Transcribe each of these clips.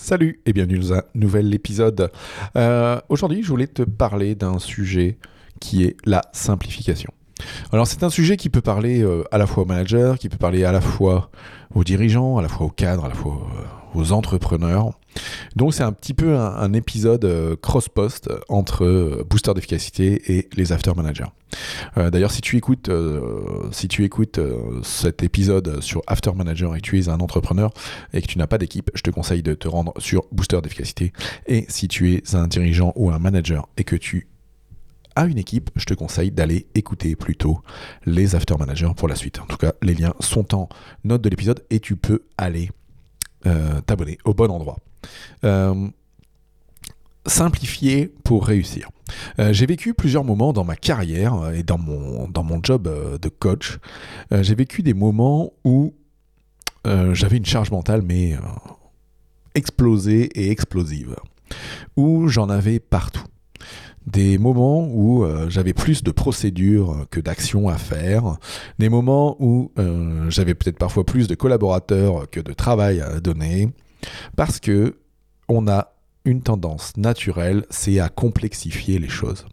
Salut et bienvenue dans un nouvel épisode. Euh, Aujourd'hui, je voulais te parler d'un sujet qui est la simplification. Alors c'est un sujet qui peut parler euh, à la fois aux managers, qui peut parler à la fois aux dirigeants, à la fois aux cadres, à la fois euh, aux entrepreneurs. Donc c'est un petit peu un, épisode euh, cross-post entre euh, booster d'efficacité et les after managers. Euh, D'ailleurs si tu écoutes, euh, si tu écoutes euh, cet épisode sur after manager et que tu es un entrepreneur et que tu n'as pas d'équipe, je te conseille de te rendre sur booster d'efficacité. Et si tu es un dirigeant ou un manager et que tu as une équipe, je te conseille d'aller écouter plutôt les after managers pour la suite. En tout cas, les liens sont en note de l'épisode et tu peux aller euh, t'abonner au bon endroit. Euh, simplifier pour réussir. Euh, j'ai vécu plusieurs moments dans ma carrière et dans mon, dans mon job de coach. J'ai vécu des moments où j'avais une charge mentale, mais explosée et explosive. Où j'en avais partout. Des moments où euh, j'avais plus de procédures que d'actions à faire. Des moments où euh, j'avais peut-être parfois plus de collaborateurs que de travail à donner. Parce que on a une tendance naturelle, c'est à complexifier les choses.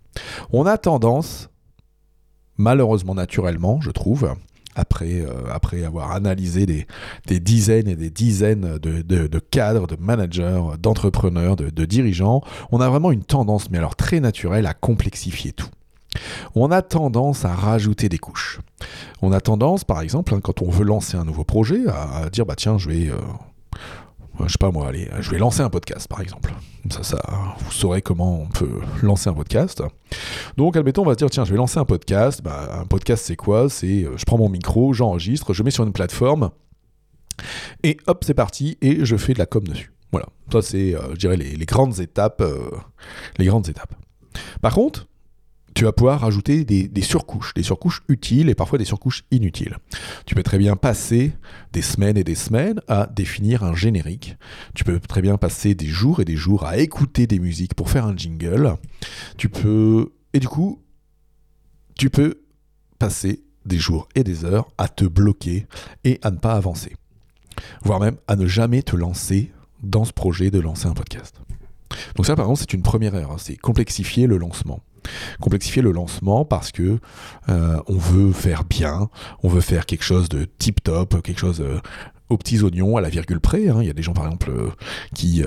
On a tendance, malheureusement naturellement, je trouve, après, euh, après avoir analysé des, dizaines et des dizaines de, cadres, de managers, d'entrepreneurs, de, dirigeants, on a vraiment une tendance, mais alors très naturelle, à complexifier tout. On a tendance à rajouter des couches. On a tendance, par exemple, hein, quand on veut lancer un nouveau projet, à, à dire bah tiens, je vais, euh, je sais pas moi, allez, je vais lancer un podcast, par exemple. Ça, vous saurez comment on peut lancer un podcast. Donc, admettons, on va se dire tiens, je vais lancer un podcast. Bah, un podcast, c'est quoi? C'est, euh, je prends mon micro, j'enregistre, je mets sur une plateforme, et hop, c'est parti, et je fais de la com dessus. Voilà. Ça, c'est, euh, je dirais, les grandes étapes, euh, les grandes étapes. Par contre, tu vas pouvoir rajouter des, surcouches, des surcouches utiles et parfois des surcouches inutiles. Tu peux très bien passer des semaines et des semaines à définir un générique. Tu peux très bien passer des jours et des jours à écouter des musiques pour faire un jingle. Tu peux... Et du coup, tu peux passer des jours et des heures à te bloquer et à ne pas avancer. Voire même à ne jamais te lancer dans ce projet de lancer un podcast. Donc ça, par exemple, c'est une première erreur. C'est complexifier le lancement complexifier le lancement parce que euh, on veut faire bien, on veut faire quelque chose de tip top, quelque chose euh, aux petits oignons, à la virgule près. hein. Il y a des gens par exemple euh, qui,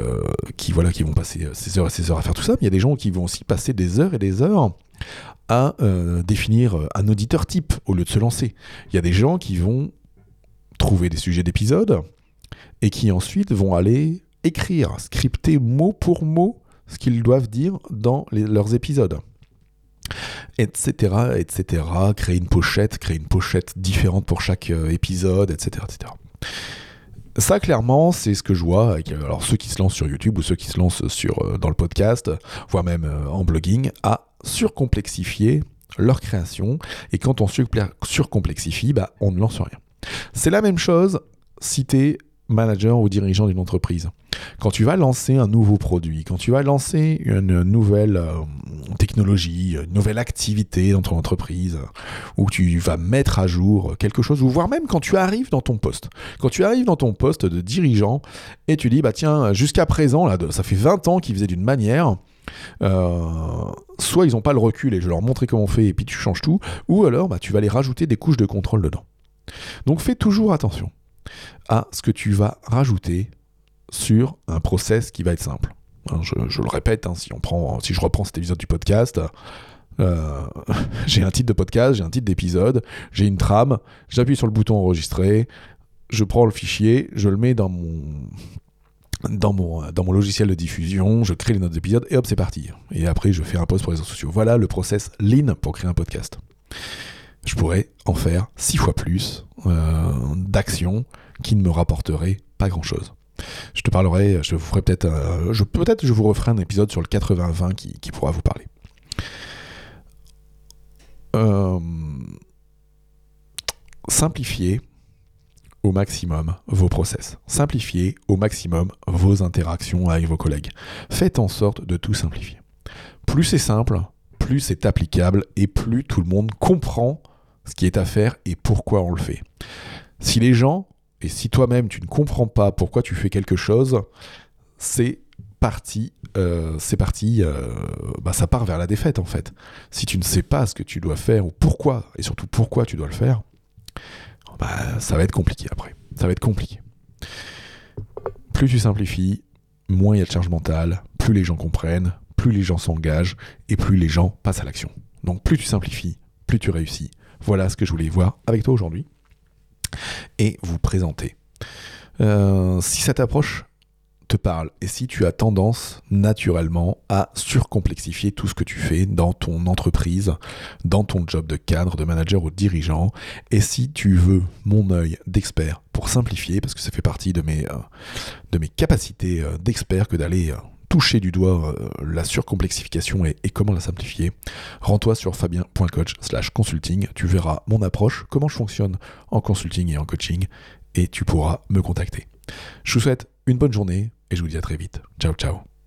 qui voilà qui vont passer ces heures et ces heures à faire tout ça, mais il y a des gens qui vont aussi passer des heures et des heures à définir un auditeur type au lieu de se lancer. Il y a des gens qui vont trouver des sujets d'épisodes et qui ensuite vont aller écrire, scripter mot pour mot ce qu'ils doivent dire dans leurs épisodes etc., etc. Créer une pochette, créer une pochette différente pour chaque euh, épisode, etc., etc. Ça, clairement, c'est ce que je vois avec euh, alors, ceux qui se lancent sur YouTube ou ceux qui se lancent sur, euh, dans le podcast, voire même en blogging, à surcomplexifier leur création. Et quand on surcomplexifie, bah, on ne lance rien. C'est la même chose si manager ou dirigeant d'une entreprise. Quand tu vas lancer un nouveau produit, quand tu vas lancer une nouvelle euh, technologie, une nouvelle activité dans ton entreprise, où tu vas mettre à jour quelque chose, ou voire même quand tu arrives dans ton poste. Quand tu arrives dans ton poste de dirigeant et tu dis, bah tiens, jusqu'à présent, là, ça fait 20 ans qu'ils faisaient d'une manière, euh, soit ils n'ont pas le recul et je leur montrer comment on fait et puis tu changes tout, ou alors bah, tu vas les rajouter des couches de contrôle dedans. Donc fais toujours attention à ce que tu vas rajouter sur un process qui va être simple. Hein, je, le répète, hein, si, on prend, si je reprends cet épisode du podcast, euh, j'ai un titre de podcast, j'ai un titre d'épisode, j'ai une trame, j'appuie sur le bouton enregistrer, je prends le fichier, je le mets dans mon, dans mon, dans mon logiciel de diffusion, je crée les notes d'épisode et hop, c'est parti. Et après, je fais un post pour les réseaux sociaux. Voilà le process lean pour créer un podcast. Je pourrais en faire six fois plus euh, d'actions qui ne me rapporteraient pas grand-chose. Je te parlerai, je vous ferai peut-être, je peut-être je vous referai un épisode sur le 80-20 qui, pourra vous parler. Euh, simplifiez au maximum vos process. Simplifiez au maximum vos interactions avec vos collègues. Faites en sorte de tout simplifier. Plus c'est simple, plus c'est applicable et plus tout le monde comprend ce qui est à faire et pourquoi on le fait. Si les gens, et si toi-même tu ne comprends pas pourquoi tu fais quelque chose, c'est parti, euh, c'est parti, euh, bah, ça part vers la défaite en fait. Si tu ne sais pas ce que tu dois faire ou pourquoi, et surtout pourquoi tu dois le faire, bah, ça va être compliqué après. Ça va être compliqué. Plus tu simplifies, moins il y a de charge mentale, plus les gens comprennent, plus les gens s'engagent et plus les gens passent à l'action. Donc plus tu simplifies, plus tu réussis. Voilà ce que je voulais voir avec toi aujourd'hui et vous présenter. Euh, si cette approche te parle et si tu as tendance naturellement à surcomplexifier tout ce que tu fais dans ton entreprise, dans ton job de cadre, de manager ou de dirigeant, et si tu veux mon œil d'expert pour simplifier, parce que ça fait partie de mes, euh, capacités euh, d'expert que d'aller toucher du doigt la surcomplexification et, et, comment la simplifier, rends-toi sur fabien.coach slash consulting, tu verras mon approche, comment je fonctionne en consulting et en coaching, et tu pourras me contacter. Je vous souhaite une bonne journée et je vous dis à très vite. Ciao ciao